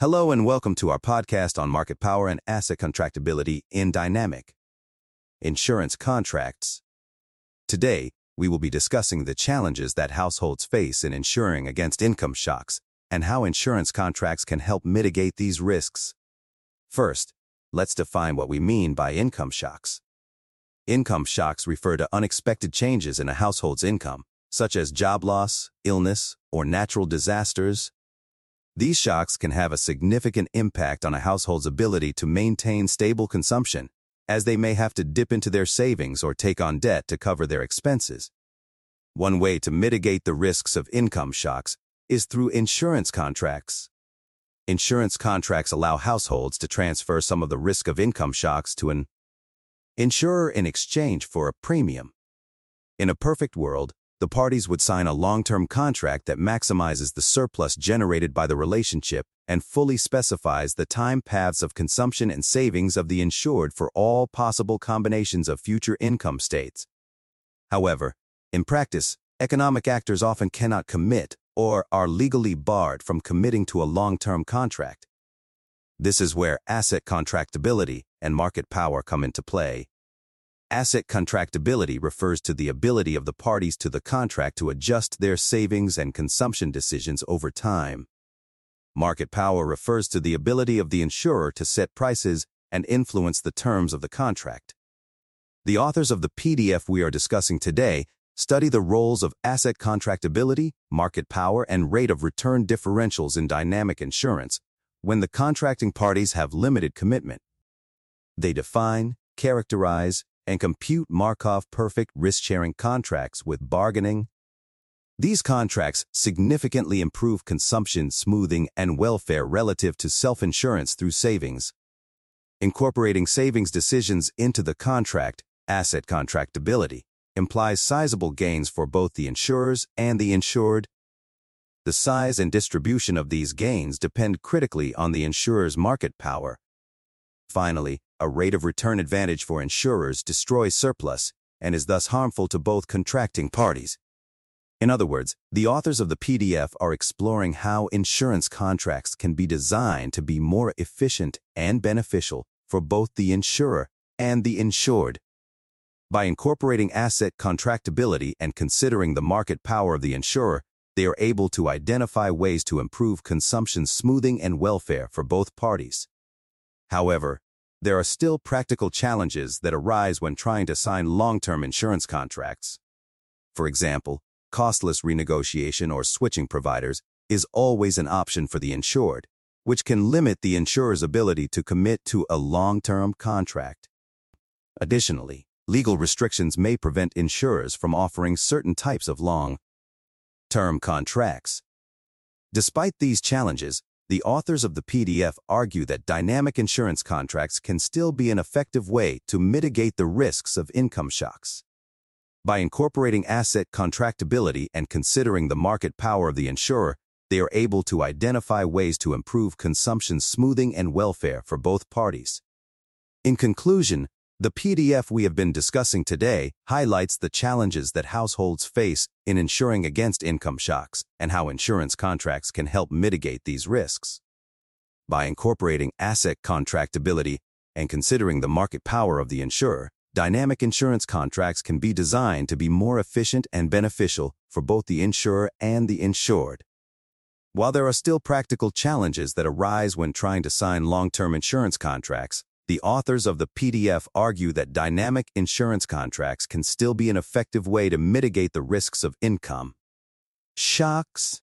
Hello and welcome to our podcast on market power and asset contractibility in dynamic insurance contracts. Today, we will be discussing the challenges that households face in insuring against income shocks and how insurance contracts can help mitigate these risks. First, let's define what we mean by income shocks. Income shocks refer to unexpected changes in a household's income, such as job loss, illness, or natural disasters. These shocks can have a significant impact on a household's ability to maintain stable consumption, as they may have to dip into their savings or take on debt to cover their expenses. One way to mitigate the risks of income shocks is through insurance contracts. Insurance contracts allow households to transfer some of the risk of income shocks to an insurer in exchange for a premium. In a perfect world, the parties would sign a long-term contract that maximizes the surplus generated by the relationship and fully specifies the time paths of consumption and savings of the insured for all possible combinations of future income states. However, in practice, economic actors often cannot commit or are legally barred from committing to a long-term contract. This is where asset contractibility and market power come into play. Asset contractibility refers to the ability of the parties to the contract to adjust their savings and consumption decisions over time. Market power refers to the ability of the insurer to set prices and influence the terms of the contract. The authors of the PDF we are discussing today study the roles of asset contractibility, market power, and rate of return differentials in dynamic insurance when the contracting parties have limited commitment. They define, characterize, and compute Markov perfect risk-sharing contracts with bargaining. These contracts significantly improve consumption smoothing and welfare relative to self-insurance through savings. Incorporating savings decisions into the contract, asset contractibility, implies sizable gains for both the insurers and the insured. The size and distribution of these gains depend critically on the insurer's market power. Finally, a rate of return advantage for insurers destroys surplus and is thus harmful to both contracting parties. In other words, the authors of the PDF are exploring how insurance contracts can be designed to be more efficient and beneficial for both the insurer and the insured. By incorporating asset contractibility and considering the market power of the insurer, they are able to identify ways to improve consumption smoothing and welfare for both parties. However, there are still practical challenges that arise when trying to sign long-term insurance contracts. For example, costless renegotiation or switching providers is always an option for the insured, which can limit the insurer's ability to commit to a long-term contract. Additionally, legal restrictions may prevent insurers from offering certain types of long-term contracts. Despite these challenges, the authors of the PDF argue that dynamic insurance contracts can still be an effective way to mitigate the risks of income shocks. By incorporating asset contractibility and considering the market power of the insurer, they are able to identify ways to improve consumption smoothing and welfare for both parties. In conclusion, the PDF we have been discussing today highlights the challenges that households face in insuring against income shocks and how insurance contracts can help mitigate these risks. By incorporating asset contractibility and considering the market power of the insurer, dynamic insurance contracts can be designed to be more efficient and beneficial for both the insurer and the insured. While there are still practical challenges that arise when trying to sign long-term insurance contracts, the authors of the PDF argue that dynamic insurance contracts can still be an effective way to mitigate the risks of income. Shocks